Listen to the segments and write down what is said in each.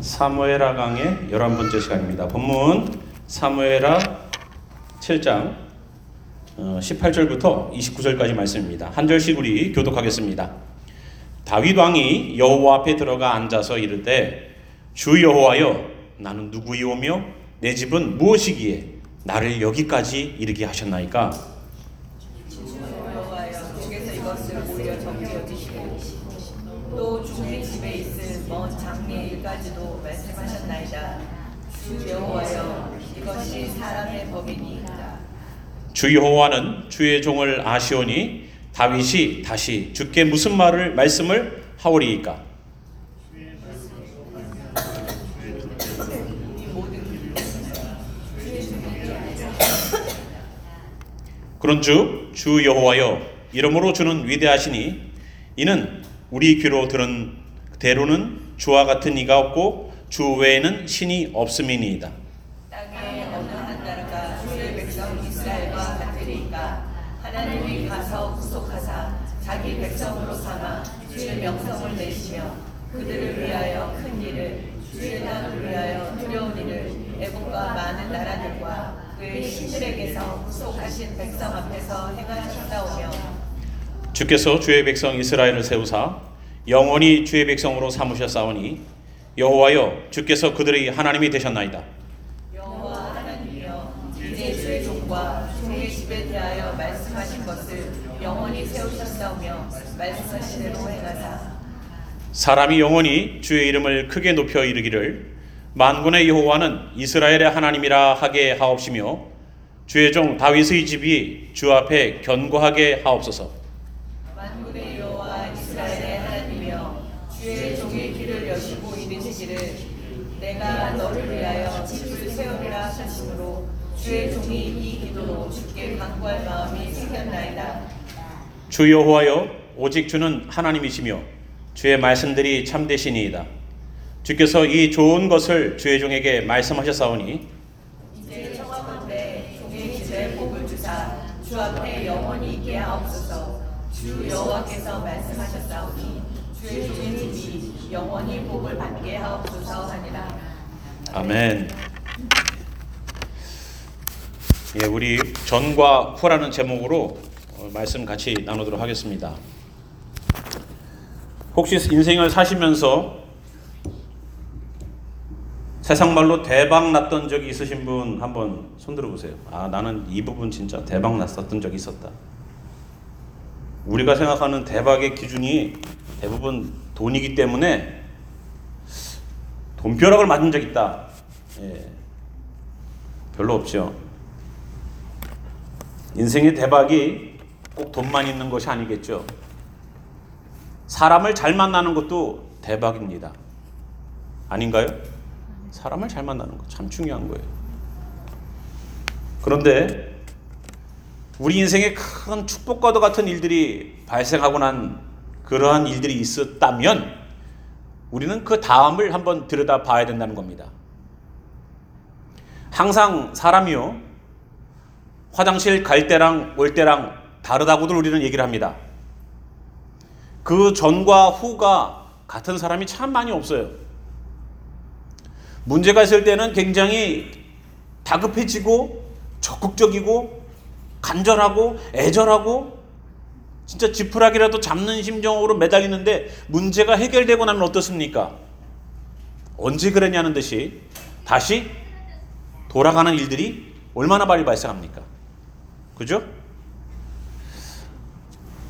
사무엘하 강의 11번째 시간입니다. 본문 사무엘하 7장 18절부터 29절까지 말씀입니다. 한 절씩 우리 교독하겠습니다. 다윗 왕이 여호와 앞에 들어가 앉아서 이르되 주 여호와여 나는 누구이오며 내 집은 무엇이기에 나를 여기까지 이르게 하셨나이까 여호와여 이것이 사람의 법이니이다 주 여호와는 주의 종을 아시오니 다윗이 다시 주께 무슨 말을 말씀을 하오리이까? 그런즉 주 여호와여 이름으로 주는 위대하시니 이는 우리 귀로 들은 대로는 주와 같은 이가 없고 주 외에는 신이 없음이니이다. 땅에 어느 한 나라가 주의 백성 이스라엘과 같으리이까 하나님이 가서 구속하사 자기 백성으로 삼아 주의 명성을 내시며 그들을 위하여 큰 일을 주의 나라를 위하여 두려운 일을 애국과 많은 나라들과 그의 신들에게서 구속하신 백성 앞에서 행하셨다오며 주께서 주의 백성 이스라엘을 세우사 영원히 주의 백성으로 삼으셨사오니 여호와여 주께서 그들의 하나님이 되셨나이다. 여호와 하나님이여 이제 주의 종과 주의 집에 대하여 말씀하신 것을 영원히 세우셨사오며 말씀하신 대로 행하사 사람이 영원히 주의 이름을 크게 높여 이르기를 만군의 여호와는 이스라엘의 하나님이라 하게 하옵시며 주의 종 다윗의 집이 주 앞에 견고하게 하옵소서. 만군의 여호와 이스라엘의 하나님이여 주의 종의 귀를 여시고 이르시기를 내가 너를 위하여 집을 세우리라 하셨으므로 주의 종이 이 기도로 주께 간구할 마음이 생겼나이다 주 여호와여 오직 주는 하나님이시며 주의 말씀들이 참되시니이다. 주께서 이 좋은 것을 주의 종에게 말씀하셨사오니 이제 청하건대 종의 집에 복을 주사 주 앞에 영원히 있게 하옵소서 주 여호와께서 말씀하셨사오니 주의 종의 집이 영원히 복을 받게 하옵소서 하니라 아멘. 예, 우리 전과 후라는 제목으로 어, 말씀 같이 나누도록 하겠습니다. 혹시 인생을 사시면서 세상 말로 대박 났던 적이 있으신 분 한번 손 들어 보세요. 아, 나는 이 부분 진짜 대박 났었던 적이 있었다. 우리가 생각하는 대박의 기준이 대부분 돈이기 때문에 돈벼락을 맞은 적 있다. 예. 별로 없죠. 인생의 대박이 꼭 돈만 있는 것이 아니겠죠. 사람을 잘 만나는 것도 대박입니다. 아닌가요? 사람을 잘 만나는 거 참 중요한 거예요. 그런데 우리 인생에 큰 축복과도 같은 일들이 발생하고 난 그러한 일들이 있었다면 우리는 그 다음을 한번 들여다 봐야 된다는 겁니다. 항상 사람이요. 화장실 갈 때랑 올 때랑 다르다고들 우리는 얘기를 합니다. 그 전과 후가 같은 사람이 참 많이 없어요. 문제가 있을 때는 굉장히 다급해지고 적극적이고 간절하고 애절하고 진짜 지푸라기라도 잡는 심정으로 매달리는데 문제가 해결되고 나면 어떻습니까? 언제 그랬냐는 듯이 다시 돌아가는 일들이 얼마나 빨리 발생합니까? 그죠?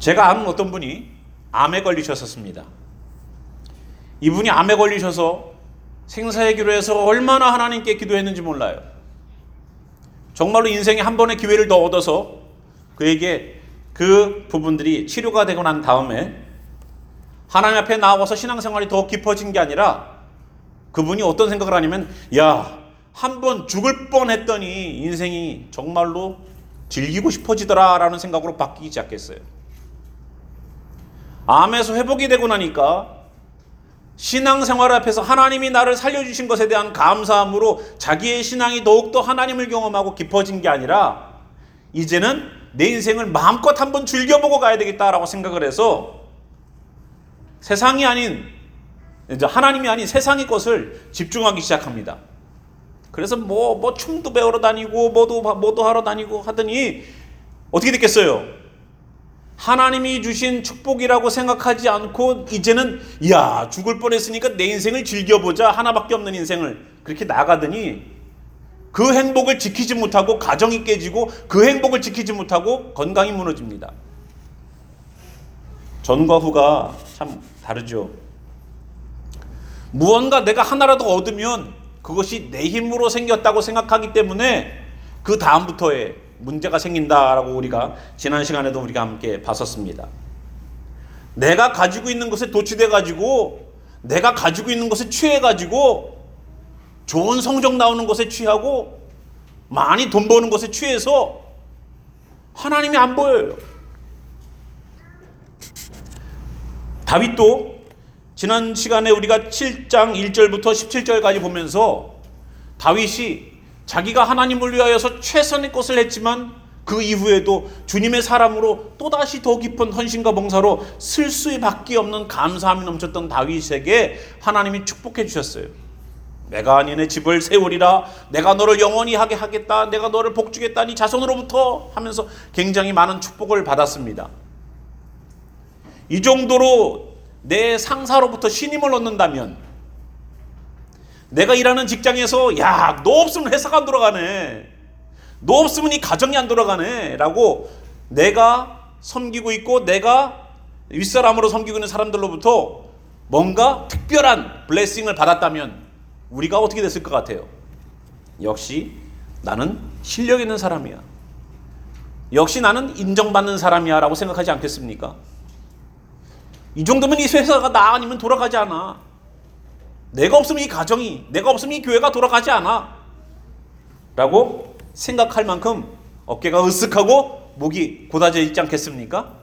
제가 아는 어떤 분이 암에 걸리셨었습니다. 이분이 암에 걸리셔서 생사의 기로에서 얼마나 하나님께 기도했는지 몰라요. 정말로 인생에 한 번의 기회를 더 얻어서 그에게 그 부분들이 치료가 되고 난 다음에 하나님 앞에 나와서 신앙생활이 더 깊어진 게 아니라 그분이 어떤 생각을 하냐면 야, 한 번 죽을 뻔 했더니 인생이 정말로 즐기고 싶어지더라 라는 생각으로 바뀌기 시작했어요. 암에서 회복이 되고 나니까 신앙생활 앞에서 하나님이 나를 살려주신 것에 대한 감사함으로 자기의 신앙이 더욱더 하나님을 경험하고 깊어진 게 아니라 이제는 내 인생을 마음껏 한번 즐겨보고 가야 되겠다라고 생각을 해서 세상이 아닌 이제 하나님이 아닌 세상의 것을 집중하기 시작합니다. 그래서 뭐, 뭐 춤도 배우러 다니고, 뭐도, 뭐도 하러 다니고 하더니 어떻게 됐겠어요? 하나님이 주신 축복이라고 생각하지 않고 이제는 야 죽을 뻔했으니까 내 인생을 즐겨보자 하나밖에 없는 인생을 그렇게 나가더니 그 행복을 지키지 못하고 가정이 깨지고 그 행복을 지키지 못하고 건강이 무너집니다. 전과 후가 참 다르죠. 무언가 내가 하나라도 얻으면 그것이 내 힘으로 생겼다고 생각하기 때문에 그 다음부터의 문제가 생긴다라고 우리가 지난 시간에도 우리가 함께 봤었습니다. 내가 가지고 있는 것에 도취돼 가지고 내가 가지고 있는 것에 취해 가지고 좋은 성적 나오는 것에 취하고 많이 돈 버는 것에 취해서 하나님이 안 보여요. 다윗도 지난 시간에 우리가 7장 1절부터 17절까지 보면서 다윗이 자기가 하나님을 위하여서 최선의 것을 했지만 그 이후에도 주님의 사람으로 또다시 더 깊은 헌신과 봉사로 쓸 수밖에 없는 감사함이 넘쳤던 다윗에게 하나님이 축복해 주셨어요. 내가 아니네 집을 세우리라 내가 너를 영원히 하게 하겠다 내가 너를 복주겠다니 자손으로부터 하면서 굉장히 많은 축복을 받았습니다. 이 정도로 내 상사로부터 신임을 얻는다면 내가 일하는 직장에서 야, 너 없으면 회사가 안 돌아가네. 너 없으면 이 가정이 안 돌아가네. 라고 내가 섬기고 있고 내가 윗사람으로 섬기고 있는 사람들로부터 뭔가 특별한 블레싱을 받았다면 우리가 어떻게 됐을 것 같아요? 역시 나는 실력 있는 사람이야. 역시 나는 인정받는 사람이야 라고 생각하지 않겠습니까? 이 정도면 이 회사가 나 아니면 돌아가지 않아. 내가 없으면 이 가정이, 내가 없으면 이 교회가 돌아가지 않아. 라고 생각할 만큼 어깨가 으쓱하고 목이 고다져 있지 않겠습니까?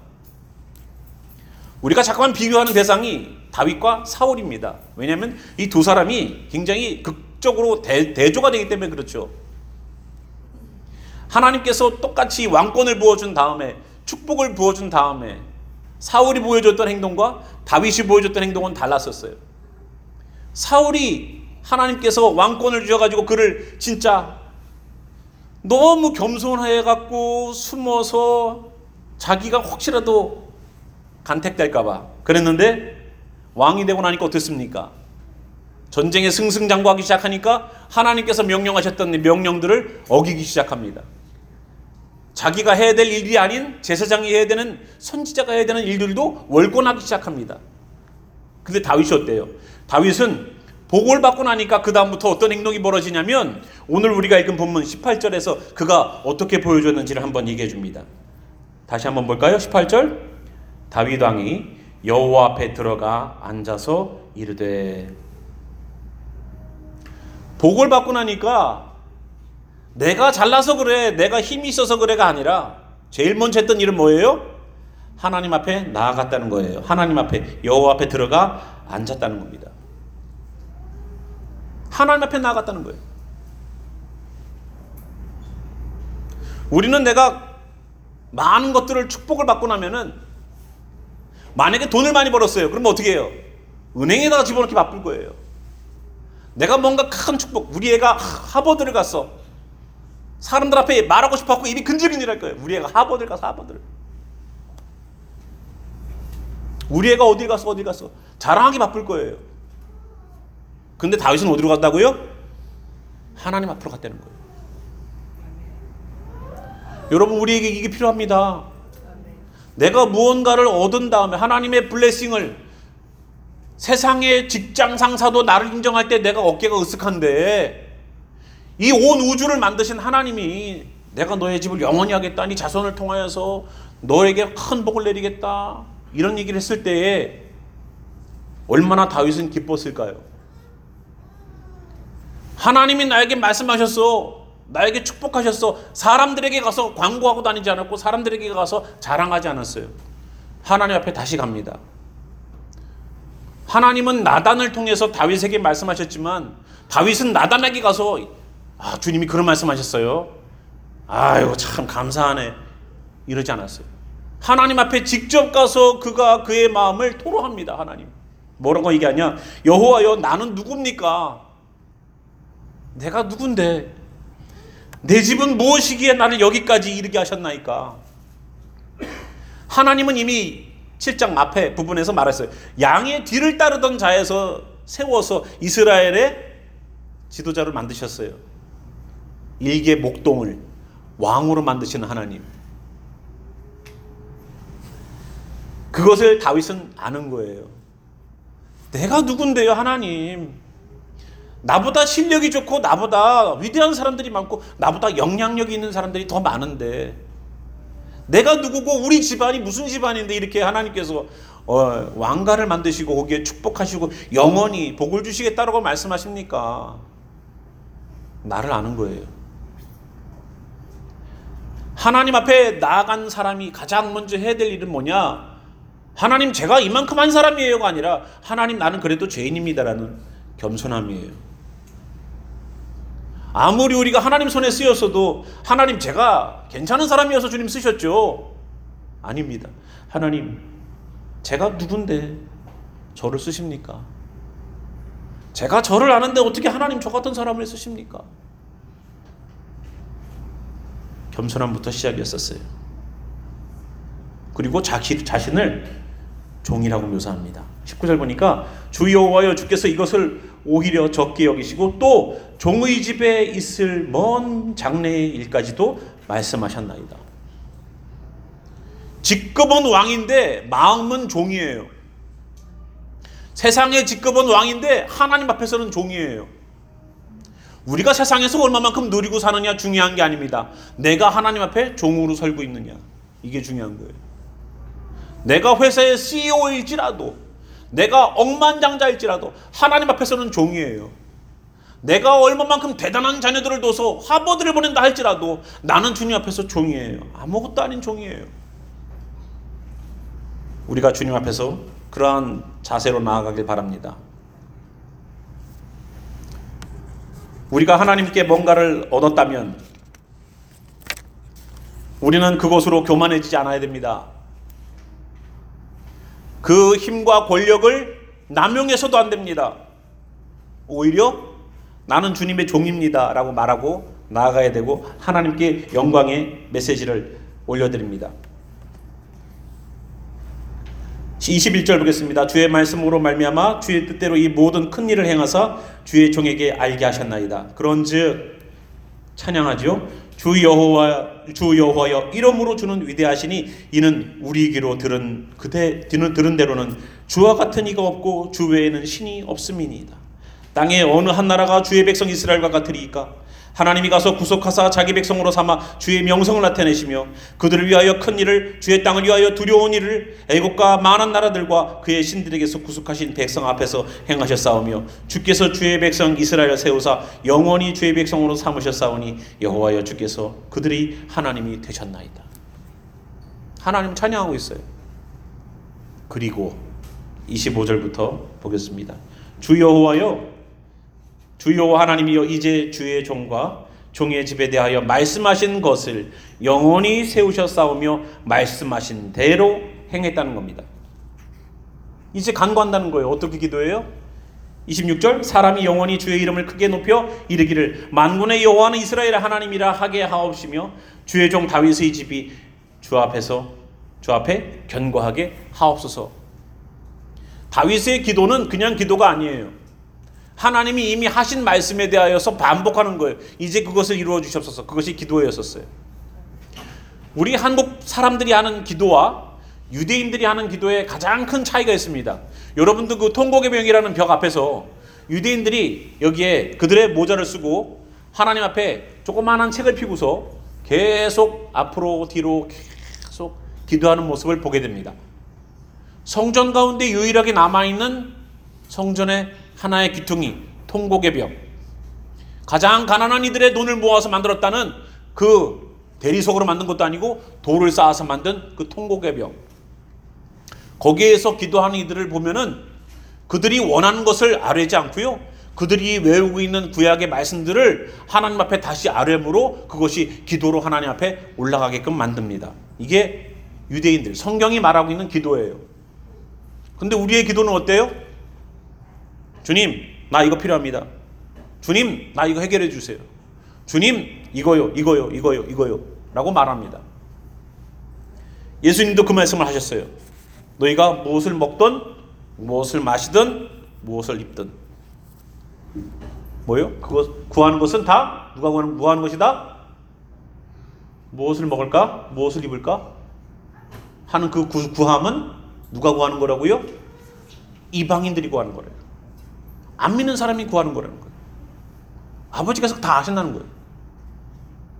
우리가 자꾸만 비교하는 대상이 다윗과 사울입니다. 왜냐하면 이 두 사람이 굉장히 극적으로 대, 대조가 되기 때문에 그렇죠. 하나님께서 똑같이 왕권을 부어준 다음에 축복을 부어준 다음에 사울이 보여줬던 행동과 다윗이 보여줬던 행동은 달랐었어요. 사울이 하나님께서 왕권을 주셔가지고 그를 진짜 너무 겸손해갖고 숨어서 자기가 혹시라도 간택될까봐 그랬는데 왕이 되고 나니까 어떻습니까? 전쟁에 승승장구하기 시작하니까 하나님께서 명령하셨던 명령들을 어기기 시작합니다. 자기가 해야 될 일이 아닌 제사장이 해야 되는 선지자가 해야 되는 일들도 월권하기 시작합니다. 근데 다윗이 어때요? 다윗은 복을 받고 나니까 그 다음부터 어떤 행동이 벌어지냐면 오늘 우리가 읽은 본문 18절에서 그가 어떻게 보여줬는지를 한번 얘기해 줍니다. 다시 한번 볼까요? 18절 다윗 왕이 여호와 앞에 들어가 앉아서 이르되 복을 받고 나니까 내가 잘나서 그래, 내가 힘이 있어서 그래가 아니라 제일 먼저 했던 일은 뭐예요? 하나님 앞에 나아갔다는 거예요. 하나님 앞에 여호와 앞에 들어가 앉았다는 겁니다. 하나님 앞에 나아갔다는 거예요. 우리는 내가 많은 것들을 축복을 받고 나면은 만약에 돈을 많이 벌었어요. 그럼 어떻게 해요? 은행에다가 집어넣기 바쁠 거예요. 내가 뭔가 큰 축복, 우리 애가 하버드를 갔어. 사람들 앞에 말하고 싶어갖고 입이 근질근질할 거예요. 우리 애가 하버드를 가서 하버드를. 우리 애가 어디 갔어 어디 갔어 자랑하기 바쁠 거예요. 근데 다윗은 어디로 갔다고요? 하나님 앞으로 갔다는 거예요. 여러분 우리에게 이게 필요합니다. 내가 무언가를 얻은 다음에 하나님의 블레싱을 세상의 직장 상사도 나를 인정할 때 내가 어깨가 으쓱한데 이 온 우주를 만드신 하나님이 내가 너의 집을 영원히 하겠다. 네 자손을 통하여서 너에게 큰 복을 내리겠다. 이런 얘기를 했을 때에 얼마나 다윗은 기뻤을까요? 하나님이 나에게 말씀하셨어. 나에게 축복하셨어. 사람들에게 가서 광고하고 다니지 않았고 사람들에게 가서 자랑하지 않았어요. 하나님 앞에 다시 갑니다. 하나님은 나단을 통해서 다윗에게 말씀하셨지만 다윗은 나단에게 가서 아, 주님이 그런 말씀하셨어요. 아유, 참 감사하네. 이러지 않았어요. 하나님 앞에 직접 가서 그가 그의 마음을 토로합니다. 하나님. 뭐라고 얘기하냐? 여호와여 나는 누굽니까? 내가 누군데? 내 집은 무엇이기에 나를 여기까지 이르게 하셨나이까? 하나님은 이미 7장 앞에 부분에서 말했어요. 양의 뒤를 따르던 자에서 세워서 이스라엘의 지도자를 만드셨어요. 일개 목동을 왕으로 만드시는 하나님. 그것을 다윗은 아는 거예요. 내가 누군데요, 하나님? 나보다 실력이 좋고 나보다 위대한 사람들이 많고 나보다 영향력이 있는 사람들이 더 많은데 내가 누구고 우리 집안이 무슨 집안인데 이렇게 하나님께서 어, 왕가를 만드시고 거기에 축복하시고 영원히 복을 주시겠다라고 말씀하십니까? 나를 아는 거예요. 하나님 앞에 나아간 사람이 가장 먼저 해야 될 일은 뭐냐? 하나님 제가 이만큼 한 사람이에요가 아니라 하나님 나는 그래도 죄인입니다라는 겸손함이에요. 아무리 우리가 하나님 손에 쓰였어도 하나님 제가 괜찮은 사람이어서 주님 쓰셨죠. 아닙니다. 하나님 제가 누군데 저를 쓰십니까? 제가 저를 아는데 어떻게 하나님 저 같은 사람을 쓰십니까? 겸손함부터 시작이었었어요. 그리고 자기 자신을 종이라고 묘사합니다. 19절 보니까 주 여호와여 주께서 이것을 오히려 적게 여기시고 또 종의 집에 있을 먼 장래의 일까지도 말씀하셨나이다. 직급은 왕인데 마음은 종이에요. 세상의 직급은 왕인데 하나님 앞에서는 종이에요. 우리가 세상에서 얼마만큼 누리고 사느냐 중요한 게 아닙니다. 내가 하나님 앞에 종으로 살고 있느냐. 이게 중요한 거예요. 내가 회사의 CEO일지라도, 내가 억만장자일지라도, 하나님 앞에서는 종이에요. 내가 얼마만큼 대단한 자녀들을 둬서 하버드를 보낸다 할지라도, 나는 주님 앞에서 종이에요. 아무것도 아닌 종이에요. 우리가 주님 앞에서 그러한 자세로 나아가길 바랍니다. 우리가 하나님께 뭔가를 얻었다면 우리는 그것으로 교만해지지 않아야 됩니다. 그 힘과 권력을 남용해서도 안 됩니다. 오히려 나는 주님의 종입니다. 라고 말하고 나아가야 되고 하나님께 영광의 메시지를 올려드립니다. 21절 보겠습니다. 주의 말씀으로 말미암아 주의 뜻대로 이 모든 큰 일을 행하사 주의 종에게 알게 하셨나이다. 그런즉 찬양하죠. 주 여호와 주 여호와여 이름으로 주는 위대하시니 이는 우리에게로 들은 그대 들은, 들은 대로는 주와 같은 이가 없고 주 외에는 신이 없음이니이다. 땅에 어느 한 나라가 주의 백성 이스라엘과 같으리이까 하나님이 가서 구속하사 자기 백성으로 삼아 주의 명성을 나타내시며 그들을 위하여 큰 일을 주의 땅을 위하여 두려운 일을 애국과 많은 나라들과 그의 신들에게서 구속하신 백성 앞에서 행하셨사오며 주께서 주의 백성 이스라엘 세우사 영원히 주의 백성으로 삼으셨사오니 여호와여 주께서 그들이 하나님이 되셨나이다. 하나님 찬양하고 있어요. 그리고 25절부터 보겠습니다. 주 여호와여 주 여호와 하나님이여 이제 주의 종과 종의 집에 대하여 말씀하신 것을 영원히 세우셨사오며 말씀하신 대로 행했다는 겁니다. 이제 간구한다는 거예요. 어떻게 기도해요? 26절 사람이 영원히 주의 이름을 크게 높여 이르기를 만군의 여호와는 이스라엘의 하나님이라 하게 하옵시며 주의 종 다윗의 집이 주 앞에서 주 앞에 견고하게 하옵소서. 다윗의 기도는 그냥 기도가 아니에요. 하나님이 이미 하신 말씀에 대하여서 반복하는 거예요. 이제 그것을 이루어 주셨어서 그것이 기도였었어요. 우리 한국 사람들이 하는 기도와 유대인들이 하는 기도에 가장 큰 차이가 있습니다. 여러분도 그 통곡의 병이라는 벽 앞에서 유대인들이 여기에 그들의 모자를 쓰고 하나님 앞에 조그마한 책을 피고서 계속 앞으로 뒤로 계속 기도하는 모습을 보게 됩니다. 성전 가운데 유일하게 남아있는 성전의 하나의 기퉁이 통곡의 벽. 가장 가난한 이들의 돈을 모아서 만들었다는 그 대리석으로 만든 것도 아니고 돌을 쌓아서 만든 그 통곡의 벽. 거기에서 기도하는 이들을 보면은 그들이 원하는 것을 아뢰지 않고요. 그들이 외우고 있는 구약의 말씀들을 하나님 앞에 다시 아뢰므로 그것이 기도로 하나님 앞에 올라가게끔 만듭니다. 이게 유대인들 성경이 말하고 있는 기도예요. 근데 우리의 기도는 어때요? 주님, 나 이거 필요합니다. 주님, 나 이거 해결해 주세요. 주님, 이거요, 이거요, 이거요, 이거요. 라고 말합니다. 예수님도 그 말씀을 하셨어요. 너희가 무엇을 먹든, 무엇을 마시든, 무엇을 입든. 뭐요? 그거 구하는 것은 다 누가 구하는, 구하는 것이다? 무엇을 먹을까? 무엇을 입을까? 하는 그 구, 구함은 누가 구하는 거라고요? 이방인들이 구하는 거래요. 안 믿는 사람이 구하는 거라는 거예요. 아버지께서 다 아신다는 거예요.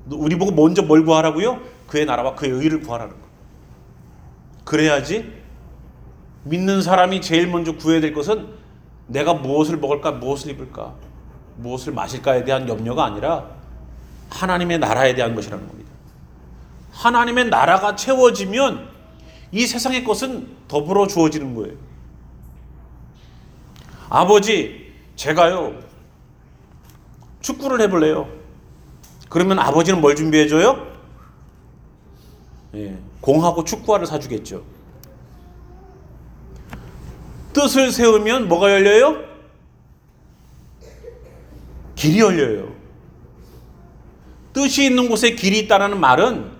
우리 보고 먼저 뭘 구하라고요? 그의 나라와 그의 의를 구하라는 거예요. 그래야지 믿는 사람이 제일 먼저 구해야 될 것은 내가 무엇을 먹을까, 무엇을 입을까, 무엇을 마실까에 대한 염려가 아니라 하나님의 나라에 대한 것이라는 겁니다. 하나님의 나라가 채워지면 이 세상의 것은 더불어 주어지는 거예요. 아버지, 제가요, 축구를 해볼래요. 그러면 아버지는 뭘 준비해줘요? 예, 공하고 축구화를 사주겠죠. 뜻을 세우면 뭐가 열려요? 길이 열려요. 뜻이 있는 곳에 길이 있다는 말은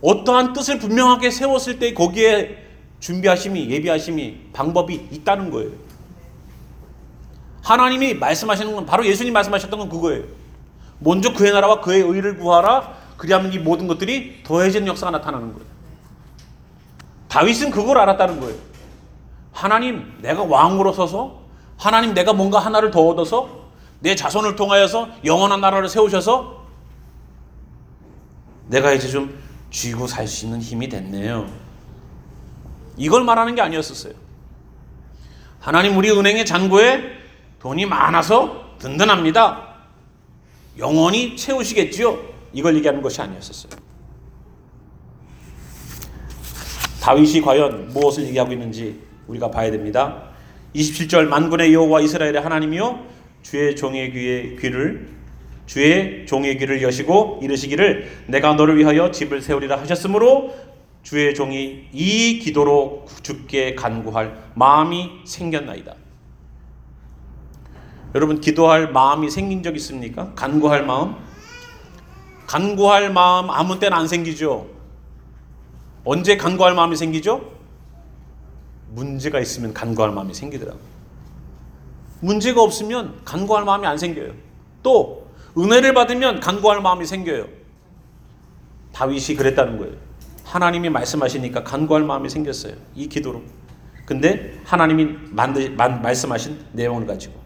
어떠한 뜻을 분명하게 세웠을 때 거기에 준비하심이, 예비하심이, 방법이 있다는 거예요. 하나님이 말씀하시는 건 바로 예수님 말씀하셨던 건 그거예요. 먼저 그의 나라와 그의 의를 구하라. 그리하면 이 모든 것들이 더해지는 역사가 나타나는 거예요. 다윗은 그걸 알았다는 거예요. 하나님, 내가 왕으로 서서 하나님 내가 뭔가 하나를 더 얻어서 내 자손을 통하여서 영원한 나라를 세우셔서 내가 이제 좀 쥐고 살 수 있는 힘이 됐네요. 이걸 말하는 게 아니었었어요. 하나님 우리 은행의 잔고에 돈이 많아서 든든합니다. 영원히 채우시겠지요. 이걸 얘기하는 것이 아니었었어요. 다윗이 과연 무엇을 얘기하고 있는지 우리가 봐야 됩니다. 27절 만군의 여호와 이스라엘의 하나님이요 주의 종의 귀에 귀를 주의 종의 귀를 여시고 이르시기를 내가 너를 위하여 집을 세우리라 하셨으므로 주의 종이 이 기도로 주께 간구할 마음이 생겼나이다. 여러분 기도할 마음이 생긴 적 있습니까? 간구할 마음? 간구할 마음 아무 때나 안 생기죠. 언제 간구할 마음이 생기죠? 문제가 있으면 간구할 마음이 생기더라고요. 문제가 없으면 간구할 마음이 안 생겨요. 또 은혜를 받으면 간구할 마음이 생겨요. 다윗이 그랬다는 거예요. 하나님이 말씀하시니까 간구할 마음이 생겼어요. 이 기도로. 근데 하나님이 만드, 만, 말씀하신 내용을 가지고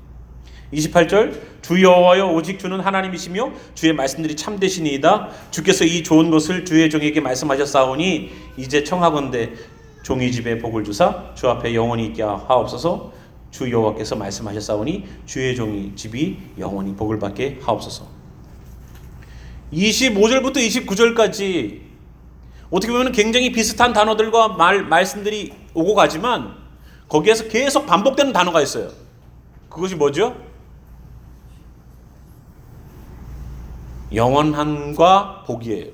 28절 주 여호와여 오직 주는 하나님이시며 주의 말씀들이 참되시니이다 주께서 이 좋은 것을 주의 종에게 말씀하셨사오니 이제 청하건대 종이 집에 복을 주사 주 앞에 영원히 있게 하옵소서 주 여호와께서 말씀하셨사오니 주의 종이 집이 영원히 복을 받게 하옵소서 25절부터 29절까지 어떻게 보면 굉장히 비슷한 단어들과 말, 말씀들이 오고 가지만 거기에서 계속 반복되는 단어가 있어요. 그것이 뭐죠? 영원함과 복이에요.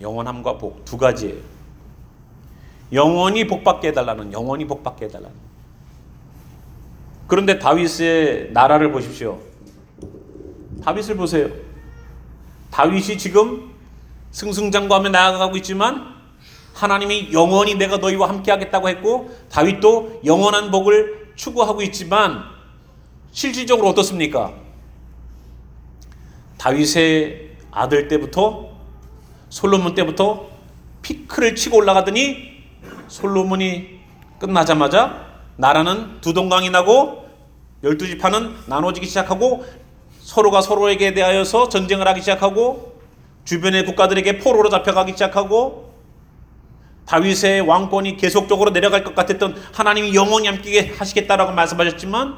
영원함과 복 두 가지예요. 영원히 복받게 해달라는 영원히 복받게 해달라는. 그런데 다윗의 나라를 보십시오. 다윗을 보세요. 다윗이 지금 승승장구하며 나아가고 있지만 하나님이 영원히 내가 너희와 함께 하겠다고 했고 다윗도 영원한 복을 추구하고 있지만 실질적으로 어떻습니까? 다윗의 아들 때부터 솔로몬 때부터 피크를 치고 올라가더니 솔로몬이 끝나자마자 나라는 두 동강이 나고 열두 지파는 나눠지기 시작하고 서로가 서로에게 대하여서 전쟁을 하기 시작하고 주변의 국가들에게 포로로 잡혀가기 시작하고 다윗의 왕권이 계속적으로 내려갈 것 같았던 하나님이 영원히 함께 하시겠다라고 말씀하셨지만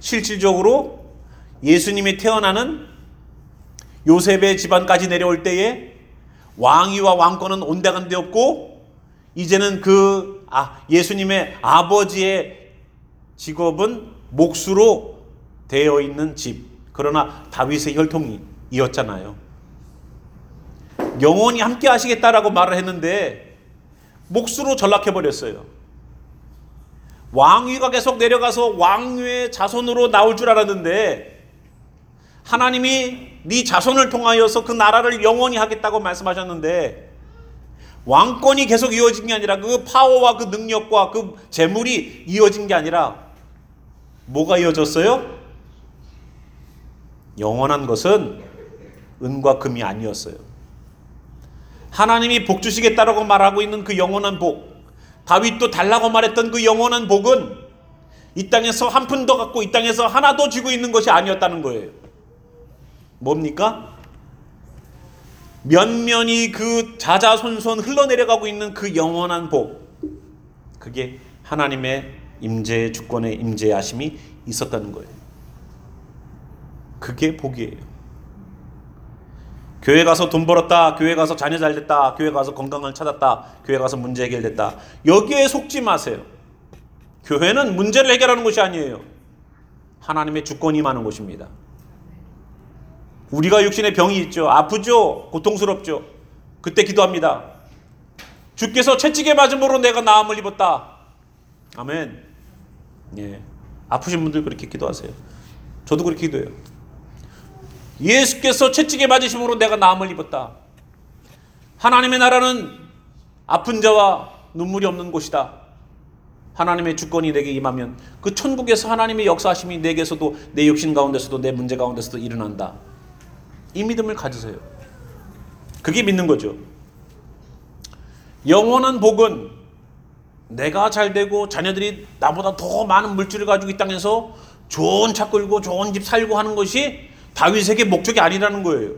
실질적으로 예수님이 태어나는 요셉의 집안까지 내려올 때에 왕위와 왕권은 온데간데 없고 이제는 그 아, 예수님의 아버지의 직업은 몫으로 되어 있는 집. 그러나 다윗의 혈통이 이었잖아요. 영원히 함께 하시겠다라고 말을 했는데 몫으로 전락해 버렸어요. 왕위가 계속 내려가서 왕위의 자손으로 나올 줄 알았는데 하나님이 네 자손을 통하여서 그 나라를 영원히 하겠다고 말씀하셨는데 왕권이 계속 이어진 게 아니라 그 파워와 그 능력과 그 재물이 이어진 게 아니라 뭐가 이어졌어요? 영원한 것은 은과 금이 아니었어요. 하나님이 복 주시겠다라고 말하고 있는 그 영원한 복, 다윗도 달라고 말했던 그 영원한 복은 이 땅에서 한 푼 더 갖고 이 땅에서 하나 더 쥐고 있는 것이 아니었다는 거예요. 뭡니까? 면면이 그 자자손손 흘러내려가고 있는 그 영원한 복. 그게 하나님의 임재 주권의 임재하심이 있었다는 거예요. 그게 복이에요. 교회 가서 돈 벌었다. 교회 가서 자녀 잘 됐다. 교회 가서 건강을 찾았다. 교회 가서 문제 해결됐다. 여기에 속지 마세요. 교회는 문제를 해결하는 것이 아니에요. 하나님의 주권이 임하는 곳입니다. 우리가 육신에 병이 있죠. 아프죠. 고통스럽죠. 그때 기도합니다. 주께서 채찍에 맞음으로 내가 나음을 입었다. 아멘. 예. 아프신 분들 그렇게 기도하세요. 저도 그렇게 기도해요. 예수께서 채찍에 맞으심으로 내가 나음을 입었다. 하나님의 나라는 아픈 자와 눈물이 없는 곳이다. 하나님의 주권이 내게 임하면 그 천국에서 하나님의 역사하심이 내게서도 내 육신 가운데서도 내 문제 가운데서도 일어난다. 이 믿음을 가지세요. 그게 믿는 거죠. 영원한 복은 내가 잘 되고 자녀들이 나보다 더 많은 물질을 가지고 이 땅에서 좋은 차 끌고 좋은 집 살고 하는 것이 다윗에게 목적이 아니라는 거예요.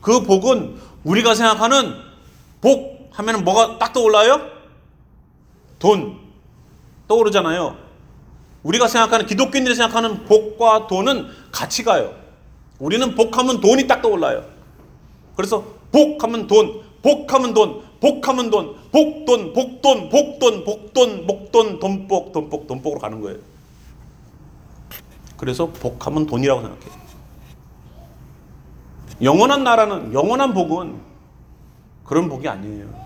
그 복은 우리가 생각하는 복 하면 뭐가 딱 떠올라요? 돈 떠오르잖아요. 우리가 생각하는 기독교인들이 생각하는 복과 돈은 같이 가요. 우리는 복하면 돈이 딱 떠올라요. 그래서 복하면 돈, 복하면 돈, 복하면 돈, 복돈, 복돈, 복돈, 복돈, 복돈, 돈복, 돈복, 돈복으로 가는 거예요. 그래서 복하면 돈이라고 생각해요. 영원한 나라는 영원한 복은 그런 복이 아니에요.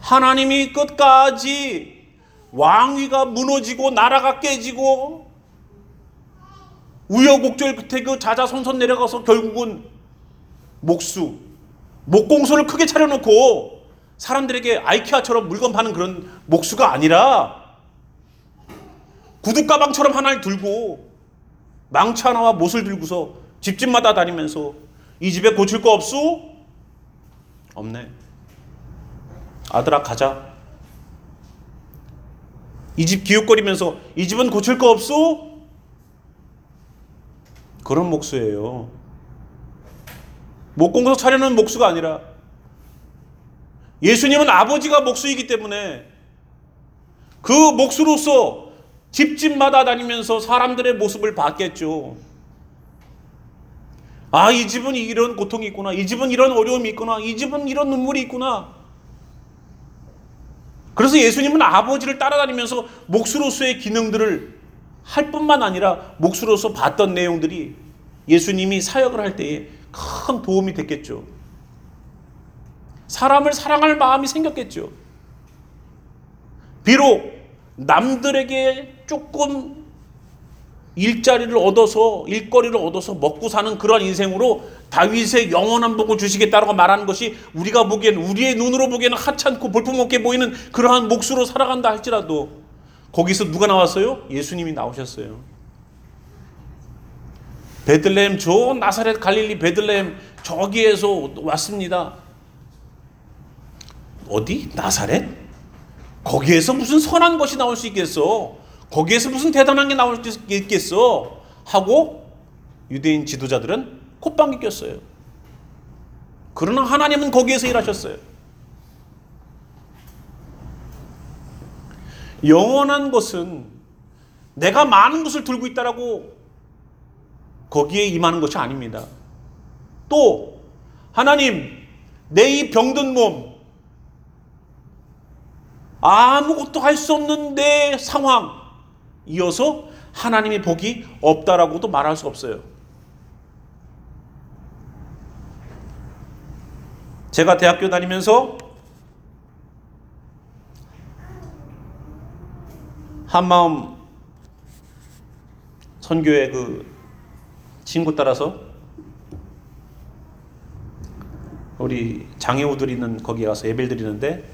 하나님이 끝까지 왕위가 무너지고 나라가 깨지고 우여곡절 끝에 그 자자손손 내려가서 결국은 목수, 목공소를 크게 차려놓고 사람들에게 아이케아처럼 물건 파는 그런 목수가 아니라 구두 가방처럼 하나를 들고 망치 하나와 못을 들고서 집집마다 다니면서 이 집에 고칠 거 없소? 없네. 아들아 가자. 이 집 기웃거리면서 이 집은 고칠 거 없소? 그런 목수예요. 목공소 차려놓은 목수가 아니라 예수님은 아버지가 목수이기 때문에 그 목수로서 집집마다 다니면서 사람들의 모습을 봤겠죠. 아, 이 집은 이런 고통이 있구나. 이 집은 이런 어려움이 있구나. 이 집은 이런 눈물이 있구나. 그래서 예수님은 아버지를 따라다니면서 목수로서의 기능들을 할 뿐만 아니라 목수로서 봤던 내용들이 예수님이 사역을 할 때에 큰 도움이 됐겠죠. 사람을 사랑할 마음이 생겼겠죠. 비록 남들에게 조금 일자리를 얻어서 일거리를 얻어서 먹고 사는 그런 인생으로 다윗의 영원한 복을 주시겠다라고 말하는 것이 우리가 보기엔 우리의 눈으로 보기에는 하찮고 볼품없게 보이는 그러한 몫으로 살아간다 할지라도 거기서 누가 나왔어요? 예수님이 나오셨어요. 베들레헴 저 나사렛 갈릴리 베들레헴 저기에서 왔습니다. 어디? 나사렛? 거기에서 무슨 선한 것이 나올 수 있겠어? 거기에서 무슨 대단한 게 나올 수 있겠어? 하고 유대인 지도자들은 콧방귀 꼈어요. 그러나 하나님은 거기에서 일하셨어요. 영원한 것은 내가 많은 것을 들고 있다라고 거기에 임하는 것이 아닙니다. 또 하나님 내 이 병든 몸 아무것도 할 수 없는 내 상황 이어서 하나님의 복이 없다라고도 말할 수 없어요. 제가 대학교 다니면서 한마음 선교회 그 친구 따라서 우리 장애우들 있는 거기 가서 예배를 드리는데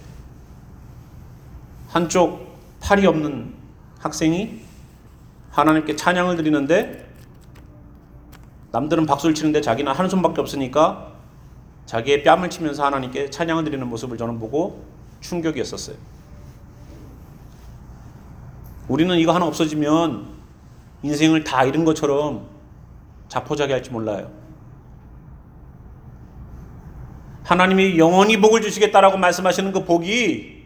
한쪽 팔이 없는 학생이 하나님께 찬양을 드리는데 남들은 박수를 치는데 자기는 한 손밖에 없으니까 자기의 뺨을 치면서 하나님께 찬양을 드리는 모습을 저는 보고 충격이었었어요. 우리는 이거 하나 없어지면 인생을 다 잃은 것처럼 자포자기 할지 몰라요. 하나님이 영원히 복을 주시겠다라고 말씀하시는 그 복이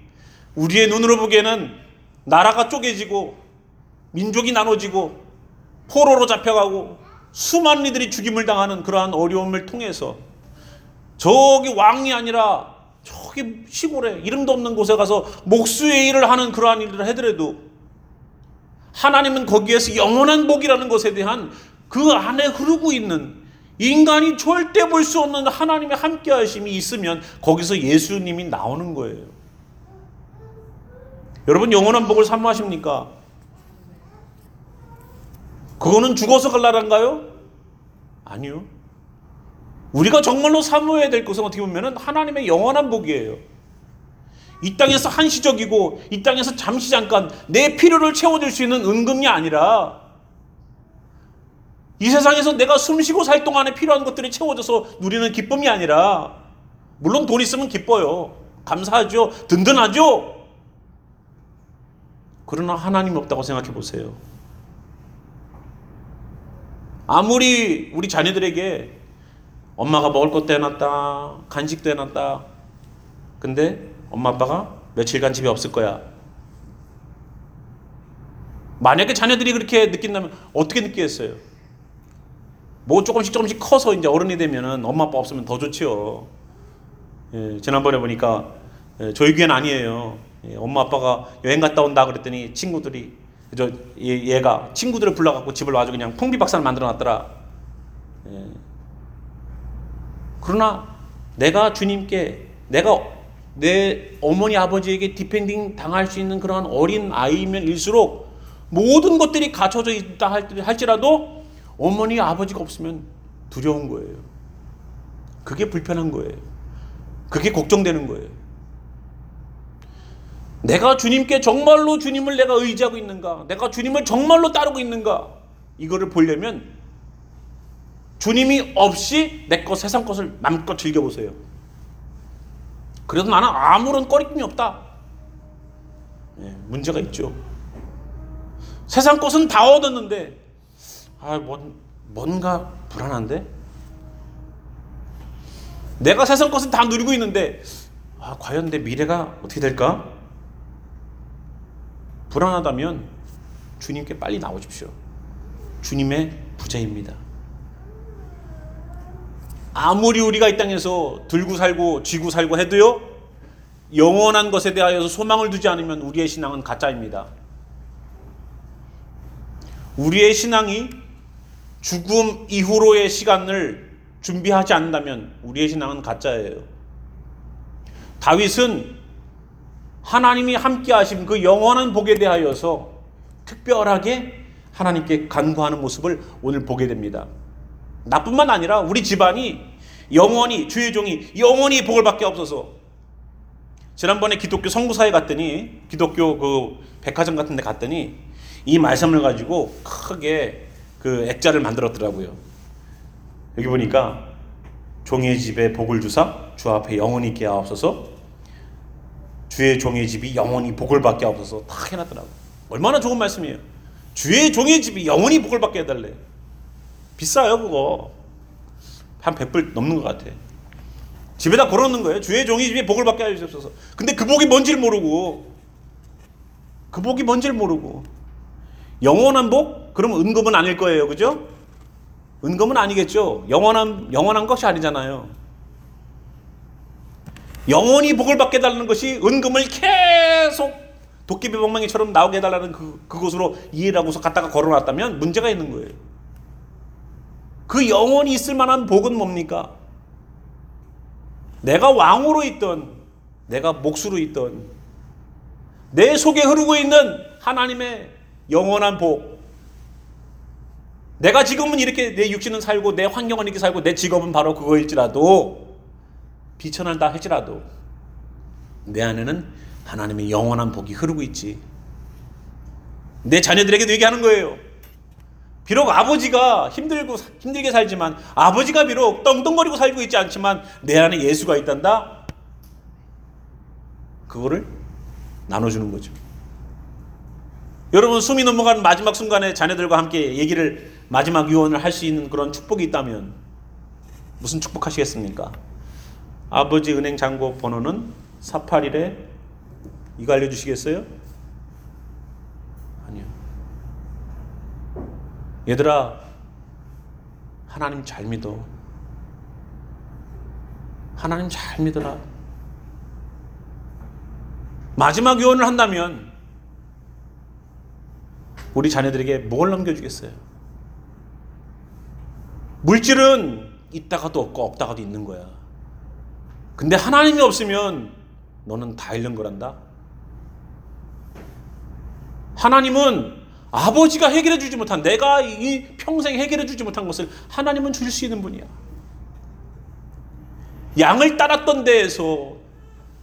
우리의 눈으로 보기에는 나라가 쪼개지고 민족이 나눠지고 포로로 잡혀가고 수많은 이들이 죽임을 당하는 그러한 어려움을 통해서 저기 왕이 아니라 저기 시골에 이름도 없는 곳에 가서 목수의 일을 하는 그러한 일들을 해더라도 하나님은 거기에서 영원한 복이라는 것에 대한 그 안에 흐르고 있는 인간이 절대 볼 수 없는 하나님의 함께 하심이 있으면 거기서 예수님이 나오는 거예요. 여러분 영원한 복을 사모하십니까? 그거는 죽어서 갈라란가요? 아니요. 우리가 정말로 사모해야 될 것은 어떻게 보면 하나님의 영원한 복이에요. 이 땅에서 한시적이고 이 땅에서 잠시 잠깐 내 필요를 채워줄 수 있는 은금이 아니라 이 세상에서 내가 숨쉬고 살 동안에 필요한 것들이 채워져서 누리는 기쁨이 아니라 물론 돈 있으면 기뻐요. 감사하죠. 든든하죠. 그러나 하나님이 없다고 생각해 보세요. 아무리 우리 자녀들에게 엄마가 먹을 것도 해놨다, 간식도 해놨다. 근데 엄마 아빠가 며칠간 집에 없을 거야. 만약에 자녀들이 그렇게 느낀다면 어떻게 느끼겠어요? 뭐 조금씩 조금씩 커서 이제 어른이 되면은 엄마 아빠 없으면 더 좋지요. 예, 지난번에 보니까 예, 저희 교회는 아니에요. 예, 엄마 아빠가 여행 갔다 온다 그랬더니 친구들이 저 얘, 얘가 친구들을 불러갖고 집을 와서 그냥 풍비박산을 만들어놨더라. 예. 그러나 내가 주님께 내가 내 어머니 아버지에게 depending 당할 수 있는 그러한 어린 아이면 일수록 모든 것들이 갖춰져 있다 할- 할지라도 어머니 아버지가 없으면 두려운 거예요. 그게 불편한 거예요. 그게 걱정되는 거예요. 내가 주님께 정말로 주님을 내가 의지하고 있는가? 내가 주님을 정말로 따르고 있는가? 이거를 보려면 주님이 없이 내 것 세상 것을 마음껏 즐겨보세요. 그래도 나는 아무런 꺼리낌이 없다. 예, 문제가 있죠. 세상 것은 다 얻었는데, 아, 뭔, 뭔가 불안한데? 내가 세상 것은 다 누리고 있는데, 아, 과연 내 미래가 어떻게 될까? 불안하다면 주님께 빨리 나오십시오. 주님의 부자입니다. 아무리 우리가 이 땅에서 들고 살고 쥐고 살고 해도요, 영원한 것에 대하여서 소망을 두지 않으면 우리의 신앙은 가짜입니다. 우리의 신앙이 죽음 이후로의 시간을 준비하지 않는다면 우리의 신앙은 가짜예요. 다윗은 하나님이 함께 하신 그 영원한 복에 대하여서 특별하게 하나님께 간구하는 모습을 오늘 보게 됩니다. 나뿐만 아니라 우리 집안이 영원히 주의 종이 영원히 복을 받게 없어서 지난번에 기독교 선구사에 갔더니 기독교 그 백화점 같은 데 갔더니 이 말씀을 가지고 크게 그 액자를 만들었더라고요. 여기 보니까 종의 집에 복을 주사 주 앞에 영원히 있게 하옵소서 주의 종의 집이 영원히 복을 받게 하옵소서 다 해놨더라고. 얼마나 좋은 말씀이에요. 주의 종의 집이 영원히 복을 받게 해달래. 비싸요 그거. 한 100불 넘는 것 같아. 집에다 걸어놓는 거예요. 주의 종이 집에 복을 받게 하옵소서. 근데 그 복이 뭔지를 모르고 그 복이 뭔지를 모르고 영원한 복? 그럼 은금은 아닐 거예요. 그죠? 은금은 아니겠죠. 영원한 영원한 것이 아니잖아요. 영원히 복을 받게 해달라는 것이 은금을 계속 도깨비 방망이처럼 나오게 해달라는 그, 그것으로 이해를 하고서 갖다가 걸어놨다면 문제가 있는 거예요. 그 영원히 있을 만한 복은 뭡니까? 내가 왕으로 있던, 내가 목수로 있던, 내 속에 흐르고 있는 하나님의 영원한 복. 내가 지금은 이렇게 내 육신은 살고 내 환경은 이렇게 살고 내 직업은 바로 그거일지라도 비천한다 할지라도 내 안에는 하나님의 영원한 복이 흐르고 있지. 내 자녀들에게도 얘기하는 거예요. 비록 아버지가 힘들고 힘들게 살지만 아버지가 비록 떵떵거리고 살고 있지 않지만 내 안에 예수가 있단다. 그거를 나눠주는 거죠. 여러분 숨이 넘어가는 마지막 순간에 자녀들과 함께 얘기를 마지막 유언을 할 수 있는 그런 축복이 있다면 무슨 축복하시겠습니까? 아버지 은행 잔고 번호는 481에 이거 알려주시겠어요? 얘들아 하나님 잘 믿어. 하나님 잘 믿어라. 마지막 유언을 한다면 우리 자녀들에게 뭘 넘겨주겠어요? 물질은 있다가도 없고 없다가도 있는 거야. 근데 하나님이 없으면 너는 다 잃는 거란다. 하나님은 아버지가 해결해 주지 못한 내가 이 평생 해결해 주지 못한 것을 하나님은 주실 수 있는 분이야. 양을 따랐던 데에서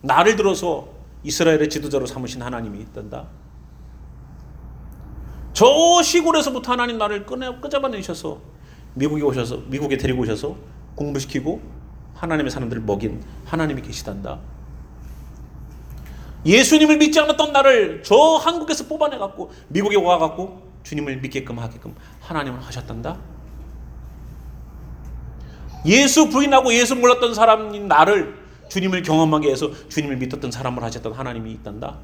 나를 들어서 이스라엘의 지도자로 삼으신 하나님이 있단다. 저 시골에서부터 하나님 나를 꺼내 끄잡아내셔서 미국에 오셔서 미국에 데리고 오셔서 공부시키고 하나님의 사람들을 먹인 하나님이 계시단다. 예수님을 믿지 않았던 나를 저 한국에서 뽑아내 갖고 미국에 와 갖고 주님을 믿게끔 하게끔 하나님은 하셨단다. 예수 부인하고 예수 몰랐던 사람인 나를 주님을 경험하게 해서 주님을 믿었던 사람을 하셨던 하나님이 있단다.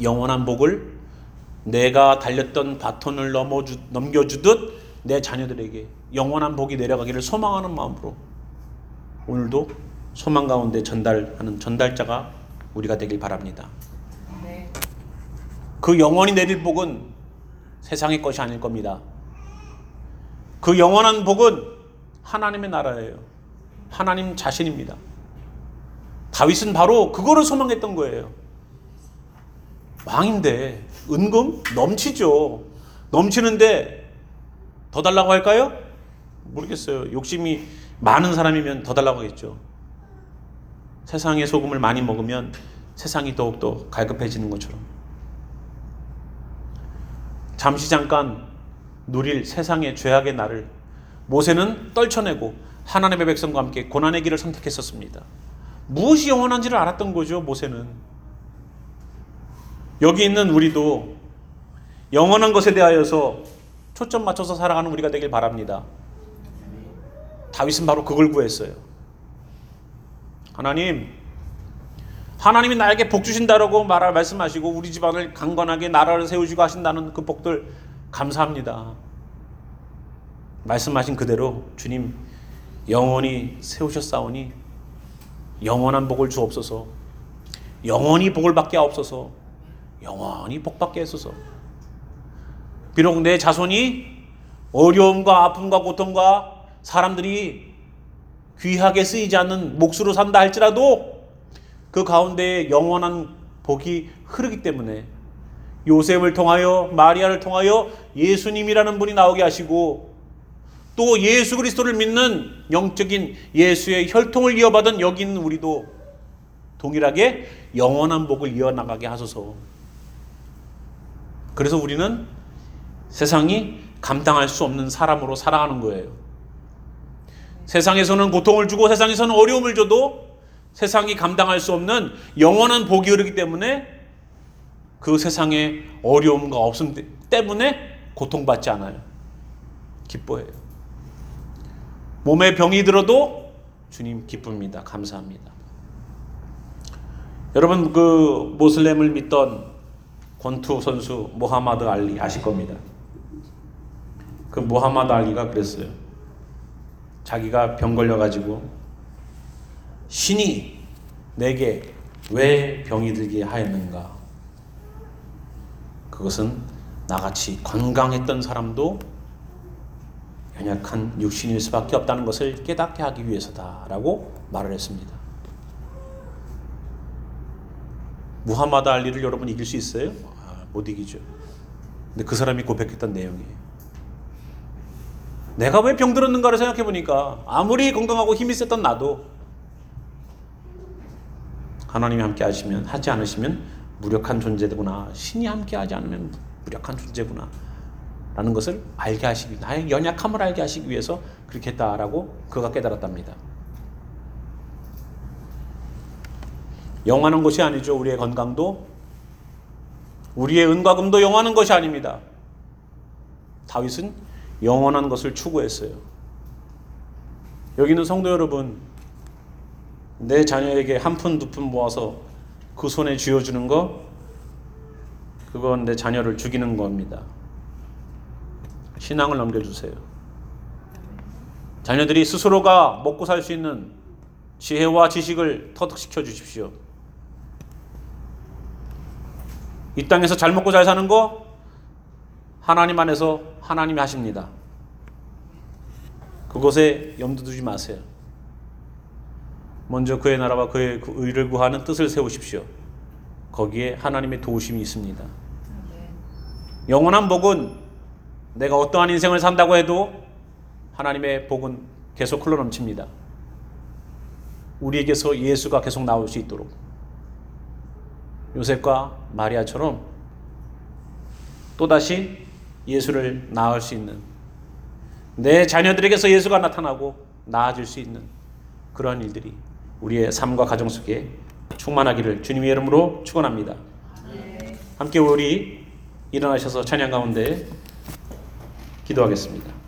영원한 복을 내가 달렸던 바톤을 넘어주, 넘겨주듯 내 자녀들에게 영원한 복이 내려가기를 소망하는 마음으로 오늘도 소망 가운데 전달하는 전달자가 우리가 되길 바랍니다. 네. 그 영원히 내릴 복은 세상의 것이 아닐 겁니다. 그 영원한 복은 하나님의 나라예요. 하나님 자신입니다. 다윗은 바로 그거를 소망했던 거예요. 왕인데 은금 넘치죠. 넘치는데 더 달라고 할까요? 모르겠어요. 욕심이 많은 사람이면 더 달라고 하겠죠. 세상의 소금을 많이 먹으면 세상이 더욱더 갈급해지는 것처럼. 잠시 잠깐 누릴 세상의 죄악의 날을 모세는 떨쳐내고 하나님의 백성과 함께 고난의 길을 선택했었습니다. 무엇이 영원한지를 알았던 거죠, 모세는. 여기 있는 우리도 영원한 것에 대하여서 초점 맞춰서 살아가는 우리가 되길 바랍니다. 다윗은 바로 그걸 구했어요. 하나님, 하나님이 나에게 복 주신다라고 말할 말씀하시고 우리 집안을 강건하게 나라를 세우시고 하신다는 그 복들 감사합니다. 말씀하신 그대로 주님 영원히 세우셨사오니 영원한 복을 주옵소서. 영원히 복을 받게 하옵소서. 영원히 복 받게 하소서. 비록 내 자손이 어려움과 아픔과 고통과 사람들이 귀하게 쓰이지 않는 몫으로 산다 할지라도 그 가운데에 영원한 복이 흐르기 때문에 요셉을 통하여 마리아를 통하여 예수님이라는 분이 나오게 하시고 또 예수 그리스도를 믿는 영적인 예수의 혈통을 이어받은 여기 있는 우리도 동일하게 영원한 복을 이어나가게 하소서. 그래서 우리는 세상이 감당할 수 없는 사람으로 살아가는 거예요. 세상에서는 고통을 주고 세상에서는 어려움을 줘도 세상이 감당할 수 없는 영원한 복이 흐르기 때문에 그 세상에 어려움과 없음 때문에 고통받지 않아요. 기뻐해요. 몸에 병이 들어도 주님 기쁩니다. 감사합니다. 여러분 그 모슬렘을 믿던 권투 선수 모하마드 알리 아실 겁니다. 그 모하마드 알리가 그랬어요. 자기가 병 걸려 가지고 신이 내게 왜 병이 들게 하였는가? 그것은 나같이 건강했던 사람도 연약한 육신일 수밖에 없다는 것을 깨닫게 하기 위해서다라고 말을 했습니다. 무하마드 알리를 여러분 이길 수 있어요? 아, 못 이기죠. 근데 그 사람이 고백했던 내용이에요. 내가 왜 병들었는가를 생각해 보니까 아무리 건강하고 힘이 셌던 나도 하나님이 함께 하시면 하지 않으시면 무력한 존재구나. 신이 함께 하지 않으면 무력한 존재구나. 라는 것을 알게 하시기 나의 연약함을 알게 하시기 위해서 그렇게 했다라고 그가 깨달았답니다. 영원한 것이 아니죠. 우리의 건강도 우리의 은과 금도 영원한 것이 아닙니다. 다윗은 영원한 것을 추구했어요. 여기 있는 성도 여러분, 내 자녀에게 한 푼 두 푼 모아서 그 손에 쥐어주는 거, 그건 내 자녀를 죽이는 겁니다. 신앙을 넘겨주세요. 자녀들이 스스로가 먹고 살 수 있는 지혜와 지식을 터득시켜 주십시오. 이 땅에서 잘 먹고 잘 사는 거 하나님 안에서 하나님이 하십니다. 그곳에 염두 두지 마세요. 먼저 그의 나라와 그의 그 의를 구하는 뜻을 세우십시오. 거기에 하나님의 도우심이 있습니다. 영원한 복은 내가 어떠한 인생을 산다고 해도 하나님의 복은 계속 흘러넘칩니다. 우리에게서 예수가 계속 나올 수 있도록 요셉과 마리아처럼 또다시 예수를 낳을 수 있는 내 자녀들에게서 예수가 나타나고 나아질 수 있는 그러한 일들이 우리의 삶과 가정 속에 충만하기를 주님의 이름으로 축원합니다. 함께 우리 일어나셔서 찬양 가운데 기도하겠습니다.